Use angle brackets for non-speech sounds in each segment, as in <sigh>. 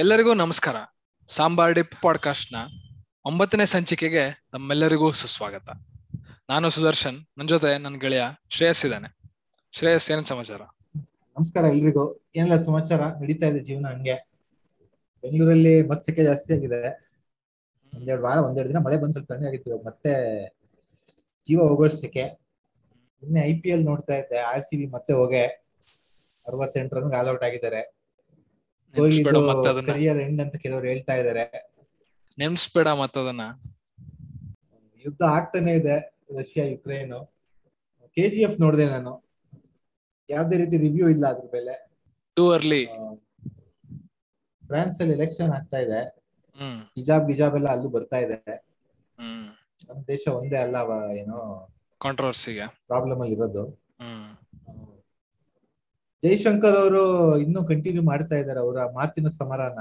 ಎಲ್ಲರಿಗೂ ನಮಸ್ಕಾರ. ಸಾಂಬಾರ್ ಡಿಪ್ ಪಾಡ್ಕಾಸ್ಟ್ನ ಒಂಬತ್ತನೇ ಸಂಚಿಕೆಗೆ ತಮ್ಮೆಲ್ಲರಿಗೂ ಸುಸ್ವಾಗತ. ನಾನು ಸುದರ್ಶನ್ ನನ್ನ ಜೊತೆ ನನ್ನ ಗೆಳೆಯ ಶ್ರೇಯಸ್ ಇದ್ದಾನೆ. ಶ್ರೇಯಸ್, ಏನ್ ಸಮಾಚಾರ? ನಮಸ್ಕಾರ ಎಲ್ರಿಗೂ. ಏನಿಲ್ಲ, ಸಮಾಚಾರ? ನಡೀತಾ ಇದೆ ಜೀವನ ಹಂಗೆ. ಬೆಂಗಳೂರಲ್ಲಿ ಮತ್ಸಕ್ಕೆ ಜಾಸ್ತಿ ಆಗಿದೆ. ಒಂದೆರಡು ವಾರ, ಒಂದೆರಡು ದಿನ ಮಳೆ ಬಂದ್ ಸ್ವಲ್ಪ ಕಡಿಮೆ ಆಗಿತ್ತು ಮತ್ತೆ ಜೀವ ಹೋಗೋಷ್ಟಕ್ಕೆ ನಿನ್ನೆ ಐ ಪಿ ಎಲ್ ನೋಡ್ತಾ ಇದ್ದೆ. ಆರ್ ಸಿ ಬಿ ಮತ್ತೆ ಹೋಗೆ. ಅರವತ್ತೆಂಟು ರನ್ ಆಲ್ ಔಟ್ ಆಗಿದ್ದಾರೆ. ನೆನ್ಸ್ಬೇಡ ಮತ್ತದನ್ನ ಕರಿಯರ್ ಎಂಡ್ ಅಂತ ಕೆಲವರು ಹೇಳ್ತಾ ಇದ್ದಾರೆ ನೆನ್ಸ್ಬೇಡ ಮತ್ತದನ್ನ ಯುದ್ಧ ಆಗ್ತಾನೆ ಇದೆ Russia Ukraine. K G F ನೋಡಿದೆ ನಾನು. ಯಾವ್ದೇ ರೀತಿ ರಿವ್ಯೂ ಇಲ್ಲ ಅದ್ರ ಮೇಲೆ. ಟೂ ಅರ್ಲಿ ಫ್ರಾನ್ಸ್ ಅಲ್ಲಿ ಎಲೆಕ್ಷನ್ ಆಗ್ತಾ ಇದೆ. ಹಿಜಾಬ್ ಗಿಜಾಬ್ ಎಲ್ಲ ಅಲ್ಲೂ ಬರ್ತಾ ಇದೆ. ನಮ್ ದೇಶ ಒಂದೇ ಅಲ್ಲ ಏನು ಕಾಂಟ್ರವರ್ಸಿಗೆ ಪ್ರಾಬ್ಲಮ್ ಆಗಿರೋದು. ಜೈಶಂಕರ್ ಅವರು ಇನ್ನೂ ಕಂಟಿನ್ಯೂ ಮಾಡ್ತಾ ಇದ್ದಾರೆ ಅವರ ಮಾತಿನ ಸಮರಾನ.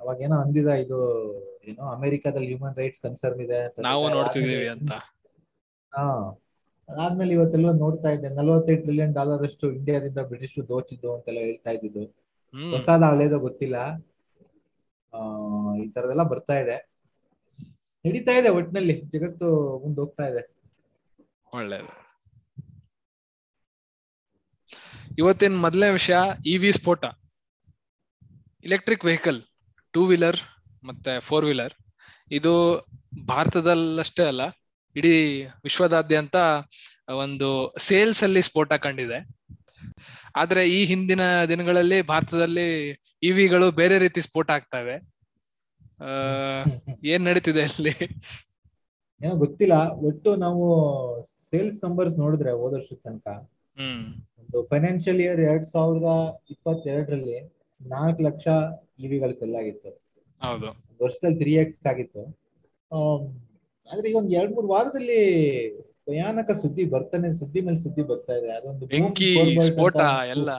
ಅವಾಗ ಏನೋ ಅಂದಿದ ಇದು ಏನೋ ಅಮೆರಿಕಾದಲ್ಲಿ ಹ್ಯೂಮನ್ ರೈಟ್ಸ್ ಕನ್ಸರ್ನ್ ಇದೆ ನಾವು ನೋಡ್ತಿದೀವಿ ಅಂತ. ಹಾ. ಅದಾದ್ಮೇಲೆ ಇವತ್ತೆಲ್ಲ ನೋಡ್ತಾ ಇದ್ದೆ ನಲವತ್ತೈದು ಟ್ರಿಲಿಯನ್ ಡಾಲರ್ ಅಷ್ಟು ಇಂಡಿಯಾದಿಂದ ಬ್ರಿಟಿಷ್ ದೋಚಿದ್ದು ಅಂತೆಲ್ಲ ಹೇಳ್ತಾ ಇದ್ದಿದ್ದು. ಹೊಸದ ಹಳೇದೋ ಗೊತ್ತಿಲ್ಲ. ಆ ಈ ತರದೆಲ್ಲ ಬರ್ತಾ ಇದೆ. ನಡೀತಾ ಇದೆ ಒಟ್ನಲ್ಲಿ ಜಗತ್ತು ಮುಂದೆ ಹೋಗ್ತಾ ಇದೆ. ಒಳ್ಳೇದು. ಇವತ್ತಿನ ಮೊದಲನೇ ವಿಷಯ ಇವಿ ಸ್ಫೋಟ ಇಲೆಕ್ಟ್ರಿಕ್ ವೆಹಿಕಲ್ ಟೂ ವೀಲರ್ ಮತ್ತೆ ಫೋರ್ ವೀಲರ್ ಇದು ಭಾರತದಲ್ಲಷ್ಟೇ ಅಲ್ಲ ಇಡೀ ವಿಶ್ವದಾದ್ಯಂತ ಒಂದು ಸೇಲ್ಸ್ ಅಲ್ಲಿ ಸ್ಫೋಟ ಕಂಡಿದೆ. ಆದ್ರೆ ಈ ಹಿಂದಿನ ದಿನಗಳಲ್ಲಿ ಭಾರತದಲ್ಲಿ ಇವಿಗಳು ಬೇರೆ ರೀತಿ ಸ್ಫೋಟ ಆಗ್ತವೆ. ಆ ಏನ್ ನಡೀತಿದೆ ಅಲ್ಲಿ? ಏನೋ ಗೊತ್ತಿಲ್ಲ ಒಟ್ಟು ನಾವು ಸೇಲ್ಸ್ ನಂಬರ್ಸ್ ನೋಡಿದ್ರೆ ಹೋದ ವರ್ಷದ ತನಕ ಫೈನಾನ್ಷಿಯಲ್ ಇಯರ್ ಎರಡ್ ಸಾವಿರದ ಇಪ್ಪತ್ತೆರಡರಲ್ಲಿ ನಾಲ್ಕು ಲಕ್ಷ ಇವಿಗಳು ಸೆಲ್ ಆಗಿತ್ತು. ವರ್ಷದಲ್ಲಿ ತ್ರೀ ಎಕ್ಸ್ ಆಗಿತ್ತು. ಆದ್ರೆ ಈಗ ಒಂದ್ ಎರಡ್ ಮೂರ್ ವಾರದಲ್ಲಿ ಭಯಾನಕ ಸುದ್ದಿ ಬರ್ತಾನೆ ಸುದ್ದಿ ಮೇಲೆ ಸುದ್ದಿ ಬರ್ತಾ ಇದೆ. ಅದೊಂದು ಎಲ್ಲ.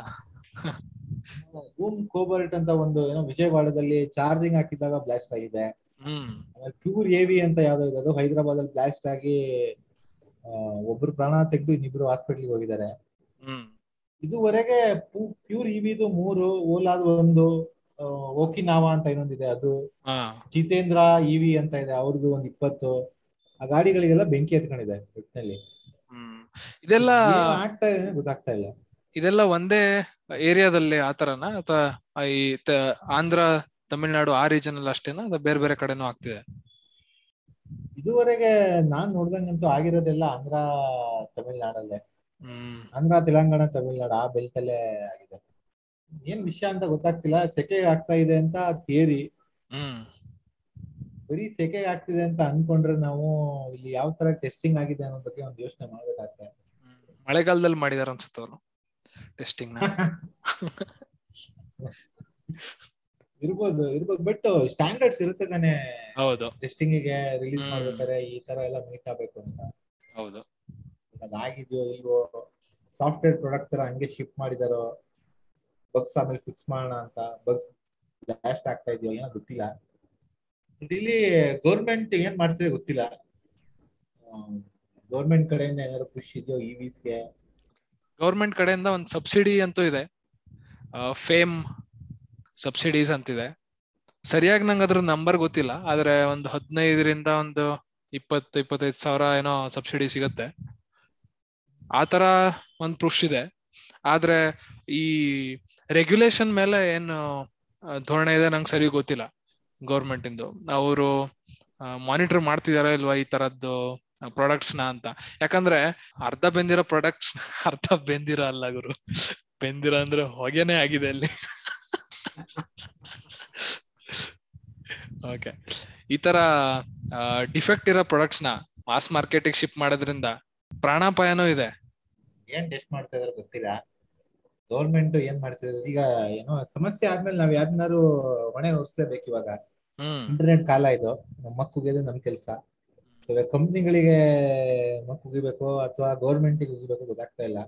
ಬೂಮ್ ಕೋಬರ್ಟ್ ಅಂತ ಒಂದು ಏನೋ ವಿಜಯವಾಡದಲ್ಲಿ ಚಾರ್ಜಿಂಗ್ ಹಾಕಿದಾಗ ಬ್ಲಾಸ್ಟ್ ಆಗಿದೆ. ಹ್ಮ್. ಪ್ಯೂರ್ ಎವಿ ಅಂತ ಯಾವ್ದೋ ಇದೆ ಅದು ಹೈದರಾಬಾದ್ ಅಲ್ಲಿ ಬ್ಲಾಸ್ಟ್ ಆಗಿ ಒಬ್ರು ಪ್ರಾಣ ತೆಗೆದು ಇನ್ನಿಬ್ರು ಹಾಸ್ಪಿಟ್ಲಿಗೆ ಹೋಗಿದ್ದಾರೆ. ಹ್ಮ್. ಇದುವರೆಗೆ ಪ್ಯೂರ್ ಇವಿದು ಮೂರು ಓಲಾದ ಒಂದು ಓಕಿನಾವ ಅಂತ ಇನ್ನೊಂದಿದೆ. ಅದು ಜಿತೇಂದ್ರ ಇವಿ ಅಂತ ಇದೆ ಅವ್ರದ್ದು ಒಂದ್ ಇಪ್ಪತ್ತು. ಆ ಗಾಡಿಗಳಿಗೆಲ್ಲ ಬೆಂಕಿ ಎತ್ಕೊಂಡಿದೆ ಒಟ್ಟಿನಲ್ಲಿ ಇದೆಲ್ಲ ಆಗ್ತಾ ಇದೆ ಗೊತ್ತಾಗ್ತಾ ಇಲ್ಲ. ಇದೆಲ್ಲ ಒಂದೇ ಏರಿಯಾದಲ್ಲಿ ಆತರನ ಅಥವಾ ಈ ಆಂಧ್ರ ತಮಿಳ್ನಾಡು ಆ ರೀಜನ್ ಅಲ್ಲಿ ಅಷ್ಟೇನಾ? ಅಥವಾ ಬೇರೆ ಬೇರೆ ಕಡೆನೂ ಆಗ್ತಿದೆ? ಇದುವರೆಗೆ ನಾನ್ ನೋಡ್ದಂಗಂತೂ ಆಗಿರೋದೆಲ್ಲ ಆಂಧ್ರ ತಮಿಳ್ನಾಡಲ್ಲೇ. ಆಂಧ್ರ ತೆಲಂಗಾಣ ತಮಿಳ್ನಾಡು ಆ ಬೆಲ್ಟ್ ಅಲ್ಲೇ ಆಗಿದೆ. ಏನ್ ವಿಷಯ ಅಂತ ಗೊತ್ತಾಗ್ತಿಲ್ಲ. ಸೆಕೆ ಆಗ್ತಾ ಇದೆ ಅಂತ ಥಿಯರಿ ಬರೀ ಸೆಕೆ ಆಗ್ತಿದೆ ಅಂತ ಅನ್ಕೊಂಡ್ರೆ ನಾವು ಇಲ್ಲಿ ಯಾವ ತರ ಟೆಸ್ಟಿಂಗ್ ಆಗಿದೆ ಅನ್ನೋ ಬಗ್ಗೆ ಒಂದು ಯೋಚನೆ ಮಾಡ್ಬೇಕಾಗ್ತದೆ. ಮಳೆಗಾಲದಲ್ಲಿ ಮಾಡಿದಾರ ಅನ್ಸುತ್ತೆ ಅವರು ಟೆಸ್ಟಿಂಗ್ನ. <laughs> ಇರ್ಬೋದು ಇರ್ಬೋದು. ಬಟ್ ಸ್ಟ್ಯಾಂಡರ್ಡ್ಸ್ ಇರುತ್ತೆ ತಾನೆ. ಹೌದು. ಟೆಸ್ಟಿಂಗ್ಗೆ ರಿಲೀಸ್. ಮಾಡ್ಬೇಕಾದ್ರೆ ಈ ತರ ಎಲ್ಲ ಮೀಟ್ ಆಗ್ಬೇಕು ಅಂತ. ಹೌದು. ಅದಾಗಿದ್ಯೋ ಇಲ್ವೋ ಸಾಫ್ಟ್ವೇರ್ ಪ್ರಾಡಕ್ಟ್ ತರ ಹಂಗೆ ಶಿಫ್ಟ್ ಮಾಡಿದಾರೋ ಬಗ್ಸ್ ಆಮೇಲೆ ಫಿಕ್ಸ್ ಮಾಡೋಣ ಅಂತ ಬಗ್ಸ್ ಬ್ಲಾಸ್ಟ್ ಆಗ್ತಾ ಇದೆಯೋ ಏನೋ ಗೊತ್ತಿಲ್ಲ. ಇಲ್ಲಿ ಗೌರ್ಮೆಂಟ್ ಏನ್ ಮಾಡ್ತಿದೆ ಗೊತ್ತಿಲ್ಲ. ಗೌರ್ಮೆಂಟ್ ಕಡೆಯಿಂದ ಏನಾದ್ರು ಖುಷಿ ಇದೆಯೋ ಇ ವಿಸ್ಗೆ ಗೌರ್ಮೆಂಟ್ ಕಡೆಯಿಂದ ಒಂದು ಸಬ್ಸಿಡಿ ಅಂತೂ ಇದೆ. ಫೇಮ್ ಸಬ್ಸಿಡೀಸ್ ಅಂತಿದೆ. ಸರಿಯಾಗಿ ನಂಗೆ ಅದ್ರ ನಂಬರ್ ಗೊತ್ತಿಲ್ಲ, ಆದ್ರೆ ಒಂದು ಹದಿನೈದರಿಂದ ಒಂದು ಇಪ್ಪತ್ತು, ಇಪ್ಪತ್ತೈದು ಸಾವಿರ ಏನೋ ಸಬ್ಸಿಡಿ ಸಿಗತ್ತೆ. ಆ ತರ ಒಂದು ಪ್ರೂಫ್ ಇದೆ. ಆದ್ರೆ ಈ ರೆಗ್ಯುಲೇಷನ್ ಮೇಲೆ ಏನು ಧೋರಣೆ ಇದೆ ನಂಗೆ ಸರಿ ಗೊತ್ತಿಲ್ಲ ಗೌರ್ಮೆಂಟ್ ಇಂದು. ಅವರು ಮಾನಿಟರ್ ಮಾಡ್ತಿದಾರೋ ಇಲ್ವಾ ಈ ತರದ್ದು ಪ್ರಾಡಕ್ಟ್ಸ್ನ ಅಂತ. ಯಾಕಂದ್ರೆ ಅರ್ಧ ಬೆಂದಿರೋ ಪ್ರಾಡಕ್ಟ್ಸ್ <laughs> ಅರ್ಧ ಬೆಂದಿರೋ ಅಲ್ಲ ಗುರು. ಬೆಂದಿರೋ ಅಂದ್ರೆ ಹೊಗೆನೆ ಆಗಿದೆ ಅಲ್ಲಿ. <laughs> ಓಕೆ ಈ ತರ ಡಿಫೆಕ್ಟ್ ಇರೋ ಪ್ರಾಡಕ್ಟ್ಸ್ನ ಮಾಸ್ ಮಾರ್ಕೆಟಿಗೆ ಶಿಪ್ ಮಾಡೋದ್ರಿಂದ ಪ್ರಾಣಾಪಾಯನೂ ಇದೆ. ಏನ್ ಟೆಸ್ಟ್ ಮಾಡ್ತಾ ಇದಾರೆ ಗೊತ್ತಿಲ್ಲ. ಗೌರ್ಮೆಂಟ್ ಏನ್ ಮಾಡ್ತಿದ್ದಾರೆ ಈಗ ಏನೋ ಸಮಸ್ಯೆ ಆದ್ಮೇಲೆ ನಾವ್ ಯಾವ್ದನ್ನಾರು ಹೊಣೆ ಹೊರಿಸ್ಲೇಬೇಕು ಇವಾಗ. ಇಂಟರ್ನೆಟ್ ಕಾಲ ಇದು. ನಮ್ಮ ಮಕ್ಕಳಿಗೆ ನಮ್ ಕೆಲ್ಸ. ಸೊ ಕಂಪ್ನಿಗಳಿಗೆ ಮಕ್ ಉಗಿಬೇಕು ಅಥವಾ ಗೌರ್ಮೆಂಟಿಗೆ ಉಗಿಬೇಕು ಗೊತ್ತಾಗ್ತಾ ಇಲ್ಲ.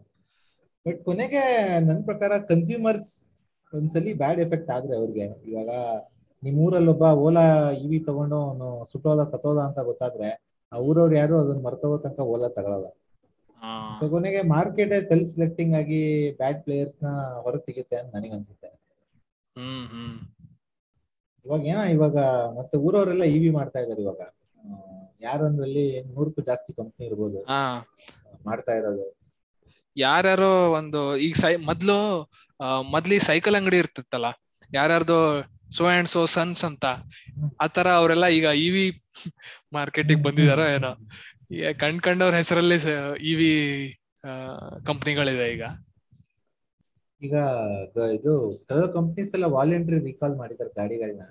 ಬಟ್ ಕೊನೆಗೆ ನನ್ನ ಪ್ರಕಾರ ಕನ್ಸ್ಯೂಮರ್ಸ್ ಒಂದ್ಸಲಿ ಬ್ಯಾಡ್ ಎಫೆಕ್ಟ್ ಆದ್ರೆ ಅವ್ರಿಗೆ. ಇವಾಗ ನಿಮ್ ಊರಲ್ಲಿ ಒಬ್ಬ ಓಲಾ ಇವಿ ತಗೊಂಡು ಅವನು ಸುಟ್ಟೋದ ಸತ್ತೋದ ಅಂತ ಗೊತ್ತಾದ್ರೆ ಆ ಊರವ್ರು ಯಾರು ಅದನ್ನ ಮರ್ತೋಗೋ ತನಕ ಓಲಾ ತಗೊಳಲ್ಲ. ಸೊ ಕೊನೆಗೆ ಮಾರ್ಕೆಟ್ ಸೆಲ್ಫ್ ಸೆಲೆಕ್ಟಿಂಗ್ ಆಗಿ ಬ್ಯಾಡ್ ಪ್ಲೇಯರ್ಸ್ನ ಹೊರ ತೆಗಿತೆ ಅಂತ ನನಗೆ ಅನ್ಸುತ್ತೆ. ಇವಾಗ ಏನ ಇವಾಗ ಮತ್ತೆ ಊರವರೆಲ್ಲ ಇವಿ ಮಾಡ್ತಾ ಇದಾರೆ ಇವಾಗ. ಯಾರಂದ್ರಲ್ಲಿ ನೂರಕ್ಕೂ ಜಾಸ್ತಿ ಕಂಪ್ನಿ ಇರ್ಬೋದು. ಮಾಡ್ತಾ ಇರೋದು. ಯಾರ್ಯಾರೋ ಒಂದು ಈಗ ಸೈ ಮೊದ್ಲು ಮೊದ್ಲಿ ಸೈಕಲ್ ಅಂಗಡಿ ಇರ್ತಿತ್ತಲ್ಲ ಯಾರ್ಯಾರ್ದು ಸೋ ಅಂಡ್ ಸೋ ಸನ್ಸ್ ಅಂತ ಆತರ ಅವರೆಲ್ಲ ಈಗ ಇವಿ ಮಾರ್ಕೆಟಿಗೆ ಬಂದಿದಾರೋ ಏನೋ. ಕಣ್ ಕಂಡವ್ರ ಹೆಸರಲ್ಲಿ ಇವಿ ಕಂಪ್ನಿಗಳಿದೆ ಈಗ. ಈಗ ಇದು ಕೆಲವು ಕಂಪ್ನೀಸ್ ಎಲ್ಲ ವಾಲಂಟ್ರಿ ರೀಕಾಲ್ ಮಾಡಿದ್ದಾರೆ ಗಾಡಿಗಳನ್ನ.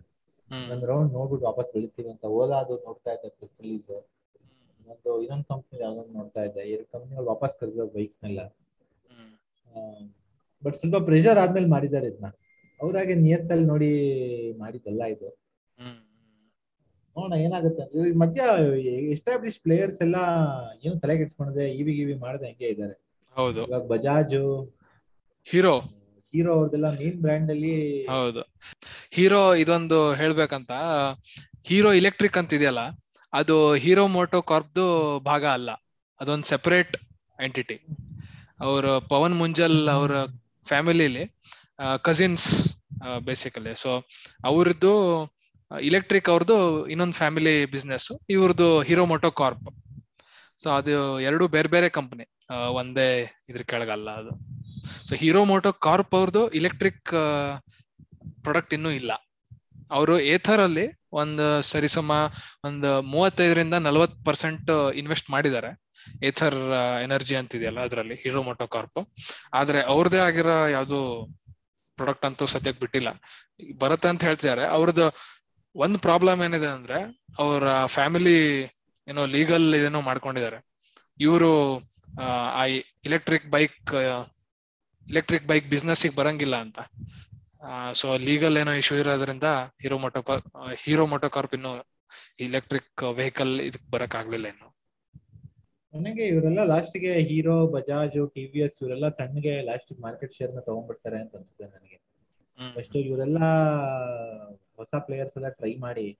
ಒಂದ್ ರೌಂಡ್ ನೋಡ್ಬಿಟ್ಟು ವಾಪಸ್ ಬೆಳಿತೀವಿ ಅಂತ. ಓಲಾ ಅದು ನೋಡ್ತಾ ಇದ್ದೆ ಪ್ರೆಸ್ ರಿಲೀಸ್ ಒಂದು ಇನ್ನೊಂದು ಕಂಪ್ನಿ ಯಾವ್ದೊಂದು ನೋಡ್ತಾ ಇದ್ದೆ. ಎರಡು ಕಂಪ್ನಿಗಳು ವಾಪಸ್ ಕರೆದ್ರು ಬೈಕ್ಸ್ ನೆಲ್ಲ. ಬಟ್ ಸ್ವಲ್ಪ ಪ್ರೆಷರ್ ಆದ್ಮೇಲೆ ಮಾಡಿದ್ದಾರೆ ಇದನ್ನ ಅವ್ರಾಗೆ ನಿಯತ್ತಲ್ಲಿ ನೋಡಿ ಮಾಡಿದ್ದಲ್ಲ ಇದು. ನೋಡೋಣ ಏನಾಗುತ್ತೆ ಅಂದ್ರೆ ಈ ಮಧ್ಯ ಎಸ್ಟಾಬ್ಲಿಷ್ ಪ್ಲೇಯರ್ಸ್ ಎಲ್ಲ ಏನು ತಲೆ ಕೆಡ್ಸ್ಕೊಂಡಿದೆ ಇವಿ ಗಿವಿ ಮಾಡದೆ ಹಂಗೆ ಇದ್ದಾರೆ ಹೌದು. ಇವಾಗ ಬಜಾಜ್ ಹೀರೋ ಹೀರೋ ಅವ್ರದೆಲ್ಲ ಮೇನ್ ಬ್ರ್ಯಾಂಡ್ ಅಲ್ಲಿ ಹೌದು. ಹೀರೋ ಇದೊಂದು ಹೇಳ್ಬೇಕಂತ ಹೀರೋ ಇಲೆಕ್ಟ್ರಿಕ್ ಅಂತ ಇದೆಯಲ್ಲ ಅದು ಹೀರೋ ಮೋಟೋ ಕಾರ್ಪ್ದು ಭಾಗ ಅಲ್ಲ ಅದೊಂದು ಸೆಪರೇಟ್ ಎಂಟಿಟಿ ಅವರು ಪವನ್ ಮುಂಜಲ್ ಅವರ ಫ್ಯಾಮಿಲಿಲಿ ಕಸಿನ್ಸ್ ಬೇಸಿಕಲಿ ಸೊ ಅವ್ರದ್ದು ಇಲೆಕ್ಟ್ರಿಕ್ ಅವ್ರದ್ದು ಇನ್ನೊಂದು ಫ್ಯಾಮಿಲಿ ಬಿಸ್ನೆಸ್ ಇವ್ರದ್ದು ಹೀರೋ ಮೋಟೋ ಕಾರ್ಪ್ ಸೊ ಅದು ಎರಡು ಬೇರೆ ಬೇರೆ ಕಂಪನಿ ಒಂದೇ ಇದ್ರ ಕೆಳಗಲ್ಲ ಅದು. ಸೊ ಹೀರೋ ಮೋಟೋ ಕಾರ್ಪ್ ಅವ್ರದ್ದು ಇಲೆಕ್ಟ್ರಿಕ್ ಪ್ರಾಡಕ್ಟ್ ಇನ್ನೂ ಇಲ್ಲ. ಅವರು ಏಥರ್ ಅಲ್ಲಿ ಒಂದು ಸರಿಸುಮ ಒಂದು ಮೂವತ್ತೈದರಿಂದ ನಲವತ್ ಪರ್ಸೆಂಟ್ ಇನ್ವೆಸ್ಟ್ ಮಾಡಿದ್ದಾರೆ. ಏಥರ್ ಎನರ್ಜಿ ಅಂತಿದೆಯಲ್ಲ ಅದರಲ್ಲಿ ಹೀರೋ ಮೋಟೋ ಕಾರ್ಪ್ ಆದ್ರೆ ಅವ್ರದೇ ಆಗಿರೋ ಯಾವುದು ಪ್ರಾಡಕ್ಟ್ ಅಂತೂ ಸದ್ಯಕ್ಕೆ ಬಿಟ್ಟಿಲ್ಲ. ಬರುತ್ತೆ ಅಂತ ಹೇಳ್ತಿದ್ದಾರೆ. ಅವ್ರದ್ದು ಒಂದು ಪ್ರಾಬ್ಲಮ್ ಏನಿದೆ ಅಂದ್ರೆ ಅವರ ಫ್ಯಾಮಿಲಿ ಏನೋ ಲೀಗಲ್ ಇದೇನೋ ಮಾಡ್ಕೊಂಡಿದ್ದಾರೆ. ಇವರು ಆ electric bike electric bike business ಬರಂಗಿಲ್ಲ ಅಂತ. ಸೊ ಲೀಗಲ್ ಏನೋ ಇಶ್ಯೂ ಇರೋದ್ರಿಂದ Hero Moto Hero Moto Corp ಇನ್ನು ಇಲೆಕ್ಟ್ರಿಕ್ ವೆಹಿಕಲ್ ಇದಕ್ ಬರಕ್ ಆಗ್ಲಿಲ್ಲ ಇನ್ನು. ನನಗೆ ಇವರೆಲ್ಲ ಲಾಸ್ಟ್ಗೆ ಹೀರೋ ಬಜಾಜ್ ಟಿವಿಎಸ್ ಇವರೆಲ್ಲ ತಣ್ಣಗೆ ಲಾಸ್ಟ್ ಮಾರ್ಕೆಟ್ ಶೇರ್ನ ತಗೊಂಡ್ಬಿಡ್ತಾರೆ ಅಂತ ಅನ್ಸುತ್ತೆ ನನಗೆ. ಫಸ್ಟ್ ಇವರೆಲ್ಲ ಹೊಸ ಪ್ಲೇಯರ್ಸ್ ಎಲ್ಲ ಟ್ರೈ ಮಾಡಿ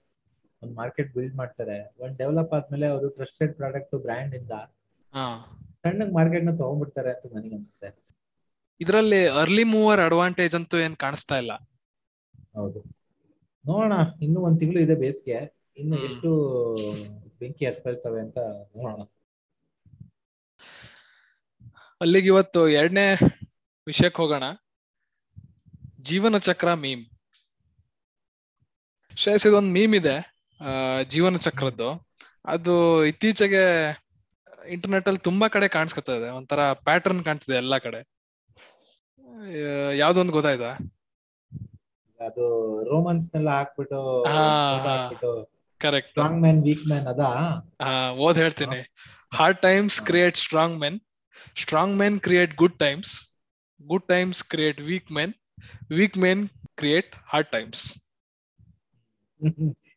ಒಂದು ಮಾರ್ಕೆಟ್ ಬಿಲ್ಡ್ ಮಾಡ್ತಾರೆ. ಒಂದ್ ಡೆವಲಪ್ ಆದ್ಮೇಲೆ ಅವರು ಟ್ರಸ್ಟೆಡ್ ಪ್ರಾಡಕ್ಟ್ ಬ್ರ್ಯಾಂಡ್ ಇಂದ ಆ ಸಣ್ಣಗ್ ಮಾರ್ಕೆಟ್ನ ತಗೊಂಡ್ಬಿಡ್ತಾರೆ ಅಂತ ನನಗೆ ಅನ್ಸುತ್ತೆ. ಇದರಲ್ಲಿ ಅರ್ಲಿ ಮೂವರ್ ಅಡ್ವಾಂಟೇಜ್ ಅಂತೂ ಏನ್ ಕಾಣಿಸ್ತಾ ಇಲ್ಲ. ಹೌದು. ನೋಡೋಣ ಇನ್ನು ಒಂದ್ ತಿಂಗಳು ಇದೆ ಬೇಸಿಗೆ. ಇನ್ನು. ಎಷ್ಟು ಬೆಂಕಿ ಹತ್ಕೊಳ್ತವೆ ಅಂತ ನೋಡೋಣ. ಅಲ್ಲಿಗೆ ಇವತ್ತು ಎರಡನೇ ವಿಷಯಕ್ಕೆ ಹೋಗೋಣ. ಜೀವನ ಚಕ್ರ ಮೀಮ್ ಶ್ರೇಯಸ್ ಇದೊಂದು ಮೀಮ್ ಇದೆ ಜೀವನ ಚಕ್ರದ್ದು. ಅದು ಇತ್ತೀಚೆಗೆ ಇಂಟರ್ನೆಟ್ ಅಲ್ಲಿ ತುಂಬಾ ಕಡೆ ಕಾಣಿಸ್ಕೊತಾ ಇದೆ. ಒಂಥರ ಪ್ಯಾಟರ್ನ್ ಕಾಣ್ತಿದೆ ಎಲ್ಲಾ ಕಡೆ. ಯಾವ್ದೊಂದು ಗೊತ್ತಾಯ್ತಾ? ಅದು ರೋಮನ್ಸ್ ನೆಲ್ಲ ಹಾಕ್ಬಿಟ್ಟು correct strong man weak man ಅದಾ? ಓದ್ ಹೇಳ್ತೀನಿ. Hard times create strong men strong men create good times good times create weak men weak men create hard times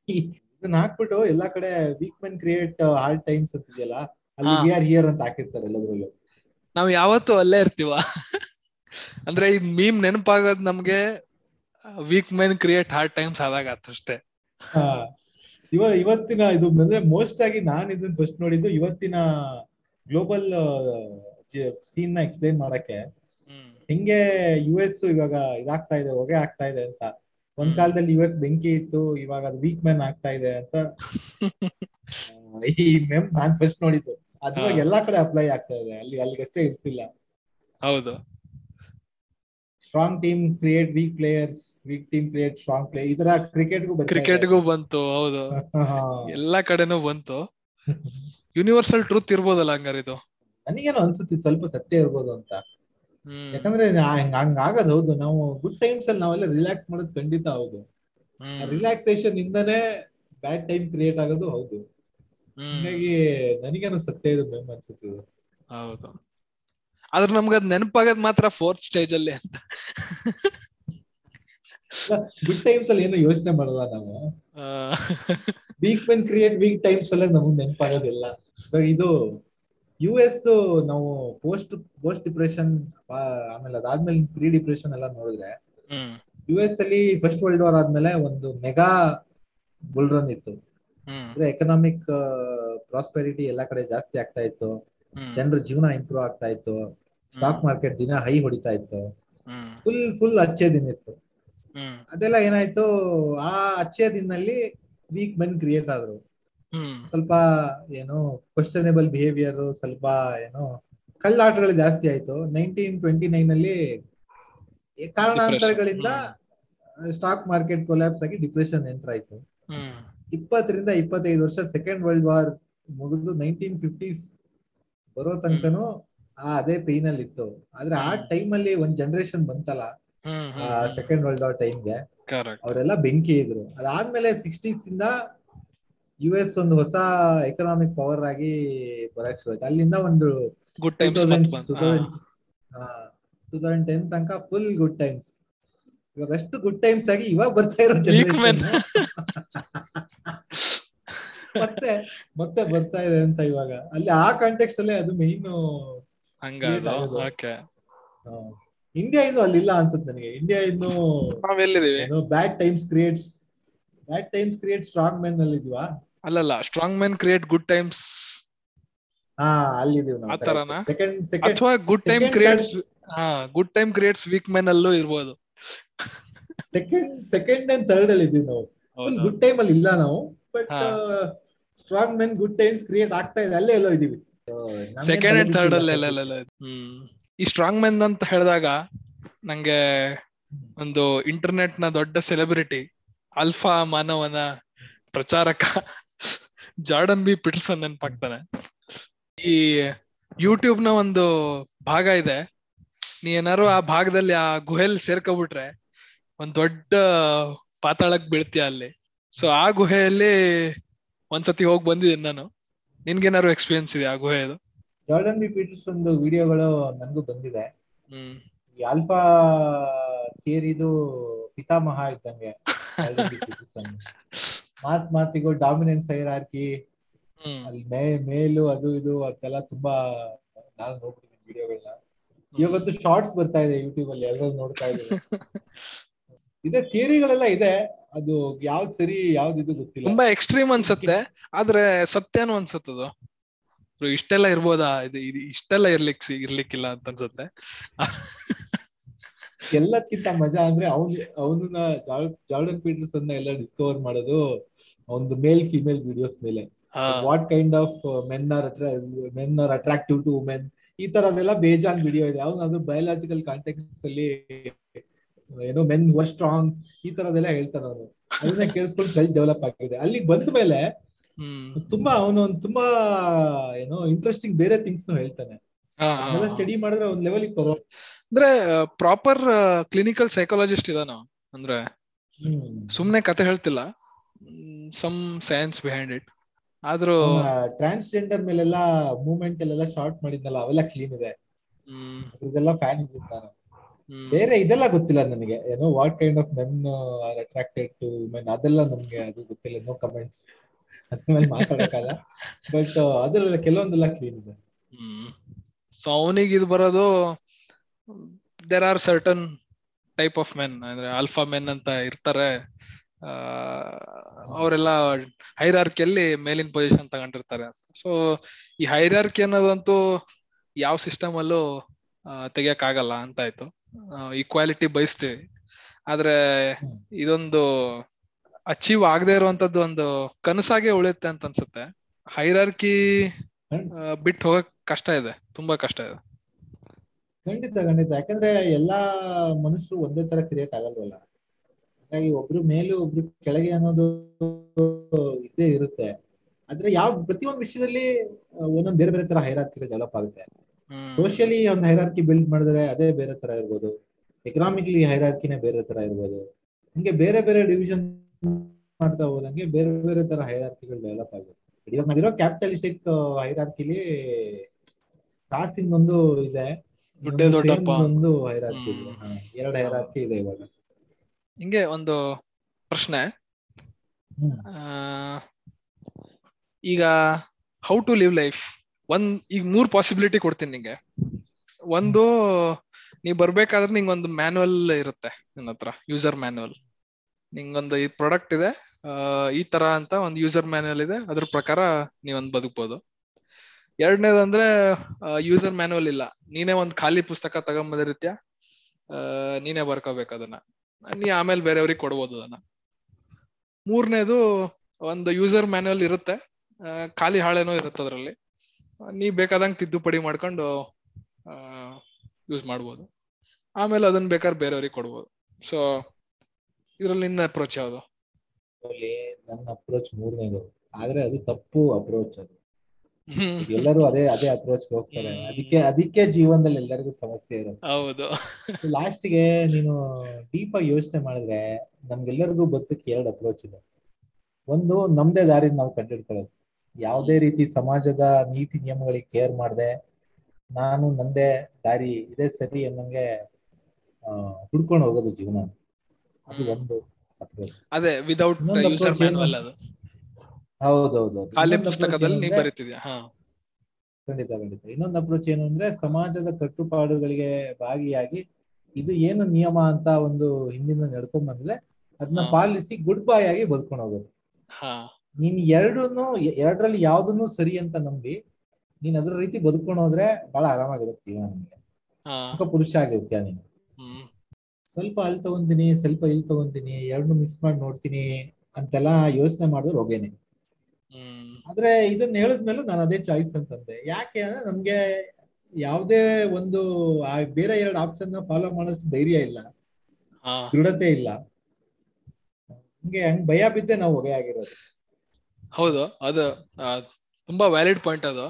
ಇದನ್ನ ಹಾಕ್ಬಿಟ್ಟು ಎಲ್ಲಾ ಕಡೆ weak men create hard times ಅಂತಿದೆಯಲ್ಲ ಅಲ್ಲಿ. ವಿ ಆರ್ ಹಿಯರ್ ಅಂತ ಹಾಕಿರ್ತಾರೆ ಎಲ್ಲದ್ರಲ್ಲೂ. ನಾವ್ ಯಾವತ್ತೂ ಅಲ್ಲೇ ಇರ್ತೀವ. ಅಂದ್ರೆ ಈ ಮೀಮ್ ನೆನಪಾಗೋದ್ ನಮ್ಗೆ weak men create hard times ಆದಾಗ ಅಷ್ಟೇ. ಹಾ. ಇವ ಇವತ್ತಿನ ಇದು ಅಂದ್ರೆ ಮೋಸ್ಟ್ ಆಗಿ ನಾನ್ ಇದನ್ನ ಫಸ್ಟ್ ನೋಡಿದ್ದು ಇವತ್ತಿನ ಗ್ಲೋಬಲ್ ಸೀನ್ನ ಎಕ್ಸ್ಪ್ಲೈನ್ ಮಾಡಕ್ಕೆ ಹಿಂಗೆ ಯು ಎಸ್ ಇವಾಗ ಇದಾಗ್ತಾ ಇದೆ ಹೊಗೆ ಆಗ್ತಾ ಇದೆ ಅಂತ. ಒಂದ್. ಕಾಲದಲ್ಲಿ ಯು ಎಸ್ ಬೆಂಕಿ ಇತ್ತು ಇವಾಗ ಅದು ವೀಕ್ ಮ್ಯಾನ್ ಆಗ್ತಾ ಇದೆ ಅಂತ <laughs> ಈ ಮೆಮ್ ನಾನ್ ಫಸ್ಟ್ ನೋಡಿದ್ದು. ಅದು ಎಲ್ಲಾ ಕಡೆ ಅಪ್ಲೈ ಆಗ್ತಾ ಇದೆ ಅಲ್ಲಿ ಅಲ್ಲಿಗಷ್ಟೇ ಇರ್ಸಿಲ್ಲ ಹೌದು. Strong team create weak players weak team create strong play ಈ ತರ ಕ್ರಿಕೆಟ್ಗೂ ಕ್ರಿಕೆಟ್ಗೂ ಬಂತು ಹೌದು. <laughs> ಎಲ್ಲಾ ಕಡೆನೂ ಬಂತು. ಯೂನಿವರ್ಸಲ್ ಟ್ರೂತ್ ಇರ್ಬೋದಲ್ಲ ಹಂಗಾರೆ ಇದು? ನನಗೇನೋ ಅನ್ಸುತ್ತೆ ಸ್ವಲ್ಪ ಸತ್ಯ ಇರ್ಬೋದು ಅಂತ. ಯಾಕಂದ್ರೆ ಹಂಗ ಆಗದ್ ಹೌದು. ನಾವು ಗುಡ್ ಟೈಮ್ಸ್ ಅಲ್ಲಿ ನಾವೆಲ್ಲ ರಿಲ್ಯಾಕ್ಸ್ ಮಾಡೋದು ಖಂಡಿತ ಹೌದು. ರಿಲ್ಯಾಕ್ಸೇಷನ್ ಇಂದನೇ ಬ್ಯಾಡ್ ಟೈಮ್ ಕ್ರಿಯೇಟ್ ಆಗೋದು ಹೌದು. ಹೀಗಾಗಿ ನನಗೇನೋ ಸತ್ಯ ಇದು ಮೆಮ್ ಅನ್ಸುತ್ತೆ. ಹೌದು. ಆದ್ರೆ ನಮ್ಗೆ ಅದ್ ನೆನಪಾಗದ್ ಮಾತ್ರ ಫೋರ್ತ್ ಸ್ಟೇಜ್ ಅಲ್ಲಿ ಅಂತ. ಗುಡ್ ಟೈಮ್ಸ್ ಅಲ್ಲಿ ಏನೋ ಯೋಚನೆ ಮಾಡಲ್ಲ ನಾವು. Weak men create weak times ಅಲ್ಲೇ ನಮ್ಗೆ ನೆನಪಾಗೋದಿಲ್ಲ. ಇದು ಯು ಎಸ್ ನಾವು ಪೋಸ್ಟ್ ಪೋಸ್ಟ್ ಡಿಪ್ರೆಷನ್ ಆಮೇಲೆ ಅದಾದ್ಮೇಲೆ ಪ್ರೀ ಡಿಪ್ರೆಷನ್ ಎಲ್ಲ ನೋಡಿದ್ರೆ ಯು ಎಸ್ ಅಲ್ಲಿ ಫಸ್ಟ್ ವರ್ಲ್ಡ್ ವಾರ್ ಆದ್ಮೇಲೆ ಒಂದು ಮೆಗಾ ಬುಲ್ ರನ್ ಇತ್ತು. ಅಂದ್ರೆ ಎಕನಾಮಿಕ್ ಪ್ರಾಸ್ಪೆರಿಟಿ ಎಲ್ಲಾ ಕಡೆ ಜಾಸ್ತಿ ಆಗ್ತಾ ಇತ್ತು. ಜನರ ಜೀವನ ಇಂಪ್ರೂವ್ ಆಗ್ತಾ ಇತ್ತು. ಸ್ಟಾಕ್ ಮಾರ್ಕೆಟ್ ದಿನ ಹೈ ಹೊಡಿತಾ ಇತ್ತು. ಫುಲ್ ಫುಲ್ ಅಚ್ಚೆ ದಿನ ಇತ್ತು. ಅದೆಲ್ಲ ಏನಾಯ್ತು? ಆ ಅಚ್ಚೆ ದಿನಲ್ಲಿ ವೀಕ್ ಮೆನ್ ಕ್ರಿಯೇಟ್ ಆದ್ರು. ಸ್ವಲ್ಪ ಏನು ಕ್ವಶನೇಬಲ್ ಬಿಹೇವಿಯರ್ ಸ್ವಲ್ಪ ಏನು ಕಳ್ಳಾಟಗಳು ಜಾಸ್ತಿ ಆಯ್ತು. ನೈನ್ಟೀನ್ ಟ್ವೆಂಟಿ ನೈನ್ ಅಲ್ಲಿ ಕಾರಣಾಂತರಗಳಿಂದ ಸ್ಟಾಕ್ ಮಾರ್ಕೆಟ್ ಕೊಲ್ಯಾಪ್ಸ್ ಆಗಿ ಡಿಪ್ರೆಷನ್ ಎಂಟರ್ ಆಯ್ತು. ಇಪ್ಪತ್ತರಿಂದ ಇಪ್ಪತ್ತೈದು ವರ್ಷ ಸೆಕೆಂಡ್ ವರ್ಲ್ಡ್ ವಾರ್ ಮುಗಿದು ನೈನ್ಟೀನ್ ಫಿಫ್ಟೀಸ್ ಬರೋ ತನಕನು ಆ ಅದೇ ಪೈನ್ ಅಲ್ಲಿ ಇತ್ತು ಆದ್ರೆ ಆ. ಟೈಮ್ ಅಲ್ಲಿ ಒಂದ್ ಜನರೇಷನ್ ಬಂತಲ್ಲ ಸೆಕೆಂಡ್ ವರ್ಲ್ಡ್ ವಾರ್ ಟೈಮ್ಗೆ ಅವರೆಲ್ಲ ಬೆಂಕಿ ಇದ್ರು. ಅದಾದ್ಮೇಲೆ ಸಿಕ್ಸ್ಟೀಸ್ ಇಂದ ಯು ಎಸ್ ಒಂದು ಹೊಸ ಎಕನಾಮಿಕ್ ಪವರ್ ಆಗಿ ಬರಕ್ ಶುರು ಆಯ್ತು ಅಲ್ಲಿಂದ ಒಂದು ಗುಡ್ ಟೂ ಟೈಮ್ಸ್ ತೌಸಂಡ್ ಬಂತು. Two thousand two thousand ten ತನಕ ಫುಲ್ ಗುಡ್ ಟೈಮ್ಸ್ ಇವಾಗ ಅಷ್ಟು ಗುಡ್ ಟೈಮ್ಸ್ ಆಗಿ ಇವಾಗ ಬರ್ತಾ ಇರೋ <laughs> ಮತ್ತೆ ಮತ್ತೆ ಬರ್ತಾ ಇದೆ ಅಂತ ಇವಾಗ. ಅಲ್ಲಿ ಆ ಕಾಂಟೆಕ್ಸ್ಟ್ ಅಲ್ಲೇ ಅದು ಮೇನ್ ಇಂಡಿಯಾ ಇನ್ನು ಅಲ್ಲಿ ಇಲ್ಲ ಅನ್ಸುತ್ತೆ ನನಗೆ. ಇಂಡಿಯಾ ಇನ್ನು bad times creates bad times create strong men ಅಲ್ಲಿ ಇದೀವಾ ಅಲ್ಲಲ್ಲ strong men create good times ಹಾ ಅಲ್ಲಿದೀವಿ ಆ ತರನಾ? ಸೆಕೆಂಡ್ ಸೆಕೆಂಡ್ ಅಥವಾ ಗುಡ್ ಟೈಮ್ second ಕ್ರಿಯೇಟ್ಸ್ ಹಾ good time creates weak men ಅಲ್ಲೂ ಇರ್ಬೋದು. ಸೆಕೆಂಡ್ ಸೆಕೆಂಡ್ ಅಂಡ್ ಥರ್ಡ್ ಅಲ್ಲಿ ಇದೀವಿ ನಾವು ಫುಲ್ ಗುಡ್ ಟೈಮ್ ಅಲ್ಲಿ ಇಲ್ಲ ನಾವು but. Strong men good times create ಆಗ್ತಾ ಇದೆ ಅಲ್ಲೇ ಎಲ್ಲೋ ಇದೀವಿ ಸೆಕೆಂಡ್ ಅಂಡ್ ಥರ್ಡ್ ಅಲ್ಲಿ ಎಲ್ಲ ಹ್ಮ್. ಈ ಸ್ಟ್ರಾಂಗ್ ಮೆನ್ ಅಂತ ಹೇಳಿದಾಗ ನಂಗೆ ಒಂದು ಇಂಟರ್ನೆಟ್ನ ದೊಡ್ಡ ಸೆಲೆಬ್ರಿಟಿ ಅಲ್ಫಾ ಮಾನವನ ಪ್ರಚಾರಕ ಜಾರ್ಡನ್ ಬಿ ಪಿಟರ್ಸನ್ ನೆನ್ಪಾಗ್ತಾನೆ. ಈ ಯೂಟ್ಯೂಬ್ನ ಒಂದು ಭಾಗ ಇದೆ. ನೀ ಏನಾರು ಆ ಭಾಗದಲ್ಲಿ ಆ ಗುಹೆಲ್ ಸೇರ್ಕೊಬಿಟ್ರೆ ಒಂದ್ ದೊಡ್ಡ ಪಾತಾಳಕ್ ಬೀಳ್ತೀಯ ಅಲ್ಲಿ. ಸೊ ಆ ಗುಹೆಯಲ್ಲಿ ಒಂದ್ಸತಿ ಹೋಗಿ ಬಂದಿದ್ದೀನಿ ನಾನು. ನಿನ್ಗೇನಾರು ಎಕ್ಸ್ಪೀರಿಯನ್ಸ್ ಇದೆ ಆ ಗುಹೆದು? ಜಾರ್ಡನ್ ಬಿ ಪೀಟರ್ಸ್ ಒಂದು ವಿಡಿಯೋಗಳು ನನಗೂ ಬಂದಿದೆ. ಹ್ಮ್. ಈ ಆಲ್ಫಾ ಥಿಯರಿದು ಪಿತಾಮಹ ಇದ್ದಂಗೆ. ಮಾತ್ ಮಾತಿಗೂ ಡಾಮಿನೆನ್ಸ್ ಹೈರಾರ್ಕಿ ಅಲ್ಲಿ ಮೇ ಮೇಲು ಅದು ಇದು ಅಂತೆಲ್ಲ ತುಂಬಾ ನಾನು ನೋಡ್ಬಿಟ್ಟಿದ್ದೀನಿ ವಿಡಿಯೋಗಳನ್ನ ಇವತ್ತು ಶಾರ್ಟ್ಸ್ ಬರ್ತಾ ಇದೆ ಯೂಟ್ಯೂಬ್ ಅಲ್ಲಿ ಎಲ್ಲರೂ ನೋಡ್ತಾ ಇದ್ದಾರೆ <laughs> ಇದೆ ಥಿಯರಿಗಳೆಲ್ಲ ಇದೆ. ಅದು ಯಾವ್ದು ಸರಿ ಯಾವ್ದು ಇದು ಗೊತ್ತಿಲ್ಲ. ತುಂಬಾ ಎಕ್ಸ್ಟ್ರೀಮ್ ಅನ್ಸುತ್ತೆ. ಆದ್ರೆ ಸತ್ಯನೂ ಅನ್ಸುತ್ತೆ ಅದು ಇಷ್ಟೆಲ್ಲ ಇರ್ಬೋದಾ? ಇದು ಇಷ್ಟೆಲ್ಲ ಇರ್ಲಿಕ್ ಇರ್ಲಿಕ್ಕಿಲ್ಲ ಅಂತ ಅನ್ಸತ್ತೆ. ಎಲ್ಲದಕ್ಕಿಂತ ಮಜಾ ಅಂದ್ರೆ ಅವ್ನ್ ಅವನನ್ನ ಜಾರ್ಡನ್ ಪೀಟರ್ಸ್ ಅನ್ನ ಎಲ್ಲ ಡಿಸ್ಕವರ್ ಮಾಡೋದು ಒಂದು ಮೇಲ್. ಫಿಮೇಲ್ ವಿಡಿಯೋಸ್ ಮೇಲೆ what kind of men are men are attractive to women ಈ ತರದೆಲ್ಲ ಬೇಜಾನ್ ವಿಡಿಯೋ ಇದೆ. ಅವ್ನು ಅದು ಬಯೋಲಾಜಿಕಲ್ ಕಾಂಟೆಕ್ಸ್ಟ್ ಅಲ್ಲಿ ಏನೋ ಮೆನ್ ವರ್ ಸ್ಟ್ರಾಂಗ್ ಈ ತರದೆಲ್ಲ ಹೇಳ್ತಾನೆ ಅವನು. ಅದನ್ನ ಕೇಳಿಸ್ಕೊಂಡು ಸೆಲ್ಫ್ ಡೆವಲಪ್ ಆಗಿದೆ. ಅಲ್ಲಿಗೆ ಬಂದ ಮೇಲೆ ತುಂಬಾ ಅವನು ತುಂಬಾ ಏನೋ ಇಂಟ್ರೆಸ್ಟಿಂಗ್ ಬೇರೆ ಥಿಂಗ್ಸ್ ಹೇಳ್ತಾನೆ. ಸ್ಟಡಿ ಮಾಡಿದ್ರೆ ಒಂದ್ ಲೆವೆಲ್ ಬರೋ ಅಂದ್ರೆ ಪ್ರಾಪರ್ ಕ್ಲಿನಿಕಲ್ ಸೈಕಾಲಜಿಸ್ಟ್ ಇದಾನ ಅಂದ್ರೆ ಸುಮ್ನೆ ಕತೆ ಹೇಳ್ತಿಲ್ಲ. ಸಮ್ ಸೈನ್ಸ್ ಬಿಹೈಂಡ್ ಇಟ್ ಆದ್ರೂ ಟ್ರಾನ್ಸ್ಜೆಂಡರ್ ಮೇಲೆಲ್ಲ ಮೂವ್ಮೆಂಟ್ ಅಲ್ಲೆಲ್ಲ ಶಾರ್ಟ್ ಮಾಡಿದ್ನಲ್ಲ ಅವೆಲ್ಲ ಕ್ಲೀನ್ ಇದೆ. ಇದೆಲ್ಲ ಫ್ಯಾನ್ ಇದ್ದೀನಿ ನಾನು. ಬೇರೆ ಇದೆಲ್ಲ ಗೊತ್ತಿಲ್ಲ ನನಗೆ. ಏನೋ what kind of men are attracted to men ಅದೆಲ್ಲ ನಮ್ಗೆ ಅದು ಗೊತ್ತಿಲ್ಲ ನೋ ಕಮೆಂಟ್ಸ್ ಅದ್ರ ಮೇಲೆ ಮಾತಾಡಕ್ಕಲ್ಲ ಬಟ್ <laughs> ಅದ್ರಲ್ಲ ಕೆಲವೊಂದೆಲ್ಲ ಕ್ಲೀನ್ ಇದೆ. ಸೊ ಅವನಿಗೆ ಇದು ಬರೋದು there are certain type of men ಅಂದ್ರೆ ಆಲ್ಫಾ ಮೆನ್ ಅಂತ ಇರ್ತಾರೆ. ಅವರೆಲ್ಲ ಹೈರಾರ್ಕಿಯಲ್ಲಿ ಮೇಲಿನ ಪೊಸಿಷನ್ ತಗೊಂಡಿರ್ತಾರೆ. ಸೊ ಈ ಹೈರಾರ್ಕಿ ಅನ್ನೋದಂತೂ ಯಾವ ಸಿಸ್ಟಮ್ ಅಲ್ಲೂ ತೆಗಿಯಕ್ ಆಗಲ್ಲ ಅಂತ ಆಯ್ತು. ಈಕ್ವಾಲಿಟಿ ಬಯಸ್ತೀವಿ. ಆದ್ರೆ ಇದೊಂದು ಅಚೀವ್ ಆಗದೆ ಇರುವಂತದ್ದು ಒಂದು ಕನಸಾಗೆ ಉಳಿಯುತ್ತೆ ಅಂತ ಅನ್ಸುತ್ತೆ. ಹೈರಾರ್ಕಿ. ಬಿಟ್ಟು ಹೋಗಕ್ ಕಷ್ಟ ಇದೆ ತುಂಬಾ ಕಷ್ಟ ಇದೆ. ಖಂಡಿತ ಖಂಡಿತ. ಯಾಕಂದ್ರೆ ಎಲ್ಲಾ ಮನುಷ್ಯರು ಒಂದೇ ತರ ಕ್ರಿಯೇಟ್ ಆಗಲ್ವಲ್ಲ? ಹಾಗಾಗಿ ಒಬ್ರು ಮೇಲೂ ಒಬ್ರು ಕೆಳಗೆ ಅನ್ನೋದು ಇದ್ದೇ ಇರುತ್ತೆ. ಆದ್ರೆ ಯಾವ ಪ್ರತಿಯೊಂದು ವಿಷಯದಲ್ಲಿ ಒಂದೊಂದ್ ಬೇರೆ ಬೇರೆ ತರ ಹೈರಾರ್ಕಿ ಡೆವಲಪ್ ಆಗುತ್ತೆ. ಸೋಷಿಯಲಿ ಒಂದು ಹೈರಾರ್ಕಿ ಬಿಲ್ಡ್ ಮಾಡಿದ್ರೆ ಅದೇ ಬೇರೆ ತರ ಇರ್ಬೋದು. ಎಕನಾಮಿಕ್ಲಿ ಹೈರಾರ್ಕಿನೇ ಬೇರೆ ತರ ಇರ್ಬೋದು. ಹಂಗೆ ಬೇರೆ ಬೇರೆ ಡಿವಿಷನ್ ಮಾಡ್ತಾ ಹೋದಂಗೆ ಬೇರೆ ಬೇರೆ ತರ ಹೈರಾರ್ಕಿಗಳು ಡೆವಲಪ್ ಆಗುತ್ತೆ. ಇವಾಗ ನಾವಿರೋ ಕ್ಯಾಪಿಟಲಿಸ್ಟಿಕ್ ಹೈರಾರ್ಕಿಲಿ ಕಾಸಿಂದೊಂದು ಇದೆ. ದುಡ್ಡೇ ದೊಡ್ಡಪ್ಪ. ಒಂದು ಇದೆ. ಎರಡು ಹೈರಾರ್ಕಿ ಇದೆ ಇವಾಗ. ಹಿಂಗೆ ಒಂದು ಪ್ರಶ್ನೆ. ಈಗ ಹೌ ಟು ಲಿವ್ ಲೈಫ್ ಒಂದ್ ಈಗ ಮೂರ್ ಪಾಸಿಬಿಲಿಟಿ ಕೊಡ್ತೀನಿ ನಿಂಗೆ. ಒಂದು ನೀ ಬರ್ಬೇಕಾದ್ರೆ ಒಂದು ಮ್ಯಾನುವಲ್ ಇರುತ್ತೆ ನಿನ್ನ ಹತ್ರ ಯೂಸರ್ ಮ್ಯಾನುವಲ್ ನಿಂಗೊಂದು ಈ ಪ್ರಾಡಕ್ಟ್ ಇದೆ ಈ ತರ ಅಂತ ಒಂದು ಯೂಸರ್ ಮ್ಯಾನುವಲ್ ಇದೆ ಅದ್ರ ಪ್ರಕಾರ ನೀವೊಂದು ಬದುಕ್ಬೋದು. ಎರಡನೇದಂದ್ರೆ ಯೂಸರ್ ಮ್ಯಾನುವಲ್ ಇಲ್ಲ. ನೀನೇ ಒಂದ್ ಖಾಲಿ ಪುಸ್ತಕ ತಗೊಂಬಂದಿರ್ತ್ಯ ನೀನೇ ಬರ್ಕೋಬೇಕು ಅದನ್ನ. ನೀ ಆಮೇಲೆ ಬೇರೆಯವ್ರಿಗೆ ಕೊಡ್ಬೋದು ಅದನ್ನ. ಮೂರನೇದು, ಒಂದು ಯೂಸರ್ ಮ್ಯಾನುವಲ್ ಇರುತ್ತೆ. ಖಾಲಿ ಹಾಳೆನೋ ಇರುತ್ತೆ ಅದರಲ್ಲಿ. ನೀ ಬೇಕಾದಂಗೆ ತಿದ್ದುಪಡಿ ಮಾಡ್ಕೊಂಡು ಯೂಸ್ ಮಾಡ್ಬೋದು. ಆಮೇಲೆ ಅದನ್ನ ಬೇಕಾದ್ರೆ ಬೇರೆಯವ್ರಿಗೆ ಕೊಡ್ಬೋದು. ಸೊ ಇದ್ರಲ್ಲಿ ನಿನ್ನ ಅಪ್ರೋಚ್ ಯಾವುದು? ನನ್ನ ಅಪ್ರೋಚ್ ಮೂರನೇದು. ಆದ್ರೆ ಅದು ತಪ್ಪು ಅಪ್ರೋಚ್ ಅದು. ಎಲ್ಲರೂ ಅದೇ ಅದೇ ಅಪ್ರೋಚ್ ಹೋಗ್ತಾರೆ. ಅದಕ್ಕೆ ಅದಕ್ಕೆ ಜೀವನದಲ್ಲಿ ಎಲ್ಲರಿಗೂ ಸಮಸ್ಯೆ ಇರುತ್ತೆ. ಹೌದು. ಲಾಸ್ಟ್ಗೆ ನೀನು ಡೀಪ್ ಆಗಿ ಯೋಚನೆ ಮಾಡಿದ್ರೆ ನಮ್ಗೆಲ್ಲರಿಗೂ ಬದುಕಕ್ಕೆ ಎರಡು ಅಪ್ರೋಚ್ ಇದೆ. ಒಂದು ನಮ್ದೇ ದಾರಿ ನಾವು ಕಂಡಿಡ್ಕೊಳ್ಳೋದು ಯಾವುದೇ ರೀತಿ ಸಮಾಜದ ನೀತಿ ನಿಯಮಗಳಿಗೆ ಕೇರ್ ಮಾಡದೆ ನಾನು ನಂದೇ ದಾರಿ ಇದೇ ಸರಿ ಅನ್ನಂಗೆ ಆ ಹುಡ್ಕೊಂಡು ಹೋಗೋದು ಜೀವನ. ಅದು ಒಂದು ಅಪ್ರೋಚ್ ಅದೇ ವಿದೌಟ್ ಹೌದೌದು ಅಲ್ಲಿ ಪುಸ್ತಕದಲ್ಲಿ ನೀವು ಬರೀತಿದ್ಯಾ? ಹಾ. ಖಂಡಿತ ಖಂಡಿತ. ಇನ್ನೊಂದು ಅಪ್ರೋಚ್ ಏನು ಅಂದ್ರೆ ಸಮಾಜದ ಕಟ್ಟುಪಾಡುಗಳಿಗೆ ಭಾಗಿಯಾಗಿ ಇದು ಏನು ನಿಯಮ ಅಂತ ಒಂದು ಹಿಂದಿನ ನಡ್ಕೊಂಡ್ ಬಂದ್ರೆ ಅದನ್ನ ಪಾಲಿಸಿ ಗುಡ್ ಬಾಯ್ ಆಗಿ ಬದುಕೊಂಡು ಹೋಗೋದು. ನೀನ್ ಎರಡನ್ನು ಎರಡರಲ್ಲಿ ಯಾವ್ದನ್ನು ಸರಿ ಅಂತ ನಂಬಿ ನೀನ್ ಅದ್ರ ರೀತಿ ಬದುಕೊಂಡು ಹೋದ್ರೆ ಬಹಳ ಆರಾಮಾಗಿರುತ್ತೆ ಜೀವನ ನಿನ್ಗೆ ಸುಖ ಪುರುಷ ಆಗಿರ್ತೀಯ ನೀನು. ಸ್ವಲ್ಪ ಅಲ್ಲಿ ತಗೊಂತೀನಿ ಸ್ವಲ್ಪ ಇಲ್ಲಿ ತಗೊಂತೀನಿ ಎರಡನ್ನು ಮಿಕ್ಸ್ ಮಾಡಿ ನೋಡ್ತೀನಿ ಅಂತೆಲ್ಲ ಯೋಚನೆ ಮಾಡಿದ್ರೆ ಹೋಗೇನೆ. ಆದ್ರೆ ಇದನ್ನ ಹೇಳಿದ್ಮೇಲೆ ನಾನು ಅದೇ ಚಾಯ್ಸ್ ಅಂತಂದೆ. ಯಾಕೆ ಅಂದ್ರೆ ನಮ್ಗೆ ಯಾವುದೇ ಒಂದು ಬೇರೆ ಎರಡು ಆಪ್ಷನ್ನ ಫಾಲೋ ಮಾಡೋಷ್ಟು ಧೈರ್ಯ ಇಲ್ಲ. ದೃಢತೆ ಇಲ್ಲ. ಹಂಗೆ ಹಂಗ್ ಭಯ ಬಿದ್ದೆ ನಾವು ಹೊಗೆ ಆಗಿರೋದು. ಹೌದು ಅದು ತುಂಬಾ ವ್ಯಾಲಿಡ್ ಪಾಯಿಂಟ್ ಅದು.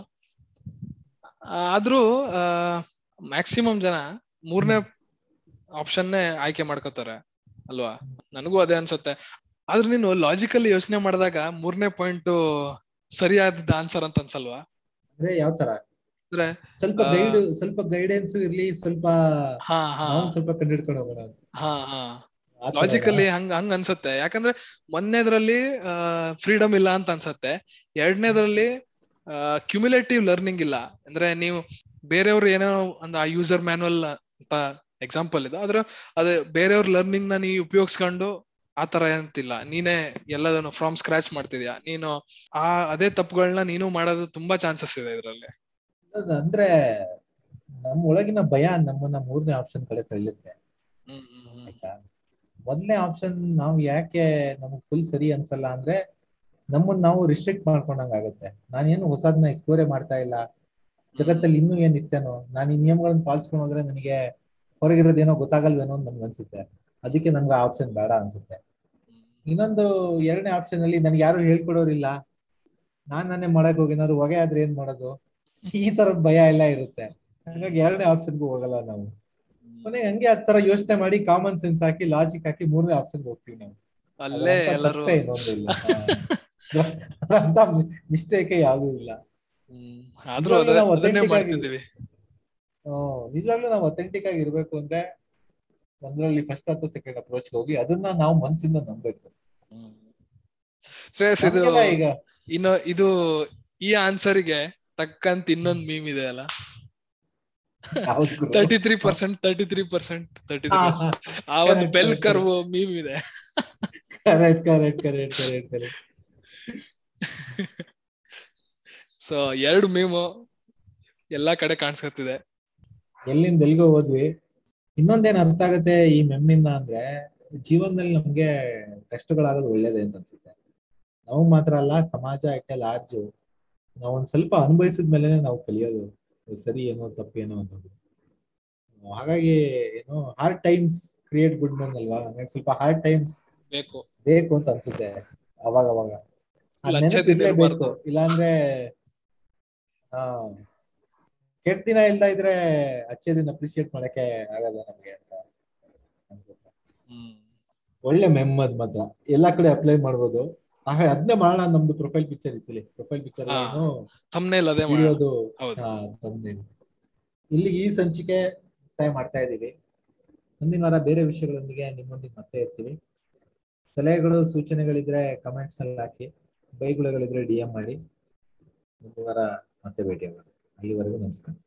ಆದ್ರೂ ಮ್ಯಾಕ್ಸಿಮಮ್ ಜನ ಮೂರನೇ ಆಪ್ಷನ್ನೇ ಆಯ್ಕೆ ಮಾಡ್ಕೋತಾರೆ ಅಲ್ವಾ? ನನಗೂ ಅದೇ ಅನ್ಸುತ್ತೆ. ಆದ್ರೆ ನೀನು ಲಾಜಿಕಲ್ ಯೋಚನೆ ಮಾಡಿದಾಗ ಮೂರನೇ ಪಾಯಿಂಟ್ ಸರಿಯಾದ ಆನ್ಸರ್ ಅಂತ ಅನ್ಸಲ್ವಾ? ಅಂದ್ರೆ ಯಾವ ತರ? ಅಂದ್ರೆ ಸ್ವಲ್ಪ ಗೈಡ್ ಸ್ವಲ್ಪ ಗೈಡೆನ್ಸ್ ಇರ್ಲಿ ಸ್ವಲ್ಪ ಹಾ ಹಾ. ಸ್ವಲ್ಪ ಕಂಡಿಡ್ಕೊಂಡು ಹೋಗೋಣ. ಹಾ ಹಾ. ಲಾಜಿಕಲಿ ಹಂಗ ಹಂಗ ಅನ್ಸತ್ತೆ. ಯಾಕಂದ್ರೆ ಮೊನ್ನೆದ್ರಲ್ಲಿ ಫ್ರೀಡಮ್ ಇಲ್ಲ ಅಂತ ಅನ್ಸತ್ತೆ. ಎರಡನೇದ್ರಲ್ಲಿ ಕ್ಯುಮ್ಯುಲೇಟಿವ್ ಲರ್ನಿಂಗ್ ಇಲ್ಲ. ಅಂದ್ರೆ ನೀವು ಬೇರೆಯವ್ರು ಏನೋ ಒಂದು ಆ ಯೂಸರ್ ಮ್ಯಾನುವಲ್ ಅಂತ ಎಕ್ಸಾಂಪಲ್ ಇದೆ. ಆದ್ರೆ ಅದೇ ಬೇರೆಯವ್ರ ಲರ್ನಿಂಗ್ನ ನೀವು ಉಪಯೋಗಿಸ್ಕೊಂಡು ಆ ತರ ಅಂತಿಲ್ಲ. ನೀನೇ ಎಲ್ಲದನ್ನು ಫ್ರಾಮ್ ಸ್ಕ್ರಾಚ್ ಮಾಡ್ತಿದ್ಯಾ? ನೀನು ಆ ಅದೇ ತಪ್ಪುಗಳನ್ನ ನೀನು ಮಾಡೋದು ತುಂಬಾ ಚಾನ್ಸಸ್ ಇದೆ ಇದರಲ್ಲಿ. ಅಂದ್ರೆ ನಮ್ಮ ಒಳಗಿನ ಭಯ ನಮ್ಮನ್ನ ಮೂರನೇ ಆಪ್ಷನ್ ಕಡೆ ತಳ್ಳುತ್ತೆ ಮೊದಲನೇ ಆಪ್ಷನ್ ನಾವು ಯಾಕೆ ನಮಗ್ ಫುಲ್ ಸರಿ ಅನ್ಸಲ್ಲ ಅಂದ್ರೆ ನಮ್ಮನ್ನ ನಾವು ರಿಸ್ಟ್ರಿಕ್ಟ್ ಮಾಡ್ಕೊಂಡಂಗ ಆಗುತ್ತೆ. ನಾನೇನು ಹೊಸದನ್ನ ಎಕ್ಸ್ಪ್ಲೋರೇ ಮಾಡ್ತಾ ಇಲ್ಲ. ಜಗತ್ತಲ್ಲಿ ಇನ್ನೂ ಏನ್ ಇತ್ತೇನೋ? ನಾನು ಈ ನಿಯಮಗಳನ್ನ ಪಾಲಿಸ್ಕೊಂಡು ಹೋದ್ರೆ ನನಗೆ ಹೊರಗಿರೋದೇನೋ ಗೊತ್ತಾಗಲ್ವೇನೋ ಅಂತ ನಮ್ಗೆ ಅನ್ಸುತ್ತೆ. ಅದಕ್ಕೆ ನಮ್ಗೆ ಆಪ್ಷನ್ ಬೇಡ ಅನ್ಸುತ್ತೆ. ಇನ್ನೊಂದು ಎರಡನೇ ಆಪ್ಷನ್ ಅಲ್ಲಿ ನನ್ಗೆ ಯಾರು ಹೇಳ್ಕೊಡೋರಿಲ್ಲ. ನಾನ್ ನಾನೇ ಮಾಡಕ್ ಹೋಗಿ ಏನಾದ್ರು ಹೊಗೆ ಆದ್ರೆ ಏನ್ ಮಾಡೋದು? ಈ ತರದ್ ಭಯ ಎಲ್ಲ ಇರುತ್ತೆ. ಹಾಗಾಗಿ ಎರಡನೇ ಆಪ್ಷನ್ಗೂ ಹೋಗಲ್ಲ ನಾವು. ಕೊನೆಗೆ ಹಂಗೆ ಆ ತರ ಯೋಚನೆ ಮಾಡಿ ಕಾಮನ್ ಸೆನ್ಸ್ ಹಾಕಿ ಲಾಜಿಕ್ ಹಾಕಿ ಮೂರನೇ ಆಪ್ಷನ್ ಹೋಗ್ತೀವಿ ನಾವು. ಅಲ್ಲೇ ಎಲ್ಲರೂ ಇನ್ನೊಂದು ಇಲ್ಲ. ಹಾ. ಅಂತ ಮಿಸ್ಟೇಕ್ ಯಾವ್ದು ಇಲ್ಲ. ನಿಜವಾಗ್ಲೂ ನಾವು ಅಥೆಂಟಿಕ್ ಆಗಿ ಇರ್ಬೇಕು ಅಂದ್ರೆ ಒಂದ್ರಲ್ಲಿ ಫಸ್ಟ್ ಅಥವಾ ಸೆಕೆಂಡ್ ಅಪ್ರೋಚ್ ಹೋಗಿ ಅದನ್ನ ನಾವು ಮನ್ಸಿಂದ ನಂಬಬೇಕು. ಶ್ರೇಯಸ್ ಇದು ಈಗ ಇನ್ನು ಇದು ಈ ಆನ್ಸರ್ಗೆ ತಕ್ಕಂತ ಇನ್ನೊಂದು ಮೀಮ್ ಇದೆ ಅಲ್ಲ? Thirty three percent thirty three percent thirty three. ಆ ಒಂದು ಬೆಲ್ ಕರ್ವ್ ಮೀಮ್ ಇದೆ. Correct correct correct correct correct so ಎರಡು ಮೀಮು ಎಲ್ಲಾ ಕಡೆ ಕಾಣಿಸ್ಕೊತಿದೆ. ಎಲ್ಲಿಂದ ಎಲ್ಲಿಗೋ ಹೋದ್ವಿ. ಇನ್ನೊಂದೇನ್ ಅರ್ಥ ಆಗುತ್ತೆ ಈ ಮೆಮ್ಮಿಂದ ಅಂದ್ರೆ ಜೀವನದಲ್ಲಿ ನಮ್ಗೆ ಕಷ್ಟಗಳಾಗೋದು ಒಳ್ಳೇದೇ ಅಂತ ಅನ್ಸುತ್ತೆ. ನಾವು ಮಾತ್ರ ಅಲ್ಲ ಸಮಾಜ ಅಟ್ಟೆ ಲಾರ್ಜು ನಾವು ಒಂದ್ ಸ್ವಲ್ಪ ಅನುಭವಿಸಿದ ಮೇಲೆ ನಾವು ಕಲಿಯೋದು ಸರಿ ಏನೋ ತಪ್ಪು ಏನೋ ಅನ್ನೋದು. ಹಾಗಾಗಿ ಏನು hard times create good men ಅಲ್ವಾ? ಹಂಗಾಗಿ ಸ್ವಲ್ಪ ಹಾರ್ಡ್ ಟೈಮ್ಸ್ ಬೇಕು. ಬೇಕು ಅಂತ ಅನ್ಸುತ್ತೆ ಅವಾಗ ಅವಾಗ. ಇಲ್ಲಾಂದ್ರೆ ಹಾ ಕೆಟ್ಟ ದಿನ ಇಲ್ದ ಇದ್ರೆ ಅಚ್ಚೆ ದಿನ ಅಪ್ರಿಶಿಯೇಟ್ ಮಾಡಕ್ಕೆ ಆಗಲ್ಲ ನಮ್ಗೆ ಅಂತ ಒಳ್ಳೆ ಮೆಮ್ಮದ್ ಮಾತ್ರ. ಎಲ್ಲಾ ಕಡೆ ಅಪ್ಲೈ ಮಾಡ್ಬೋದು. ಹಾಗೆ ಅದನ್ನೇ ಮಾಡೋಣ ನಮ್ದು ಪ್ರೊಫೈಲ್ ಪಿಕ್ಚರ್ ಇಸಲಿ. ಪ್ರೊಫೈಲ್ ಪಿಕ್ಚರ್ ಥಂಬ್ನೇಲ್ ಅದೇ ಈ ಸಂಚಿಕೆ ಮುಕ್ತಾಯ ಮಾಡ್ತಾ ಇದ್ದೀವಿ. ಮುಂದಿನ ವಾರ ಬೇರೆ ವಿಷಯಗಳೊಂದಿಗೆ ನಿಮ್ಮೊಂದಿಗೆ ಮತ್ತೆ ಇರ್ತೀವಿ. ಸಲಹೆಗಳು ಸೂಚನೆಗಳಿದ್ರೆ ಕಮೆಂಟ್ಸ್ ಅಲ್ಲಿ ಹಾಕಿ. ಬೈಗುಳಗಳಿದ್ರೆ ಡಿ ಎಂ ಮಾಡಿ. ಮುಂದಿನ ವಾರ ಮತ್ತೆ ಭೇಟಿ ಆಗೋಣ ಅಲ್ಲಿವರೆಗೂ ನಮಸ್ಕಾರ.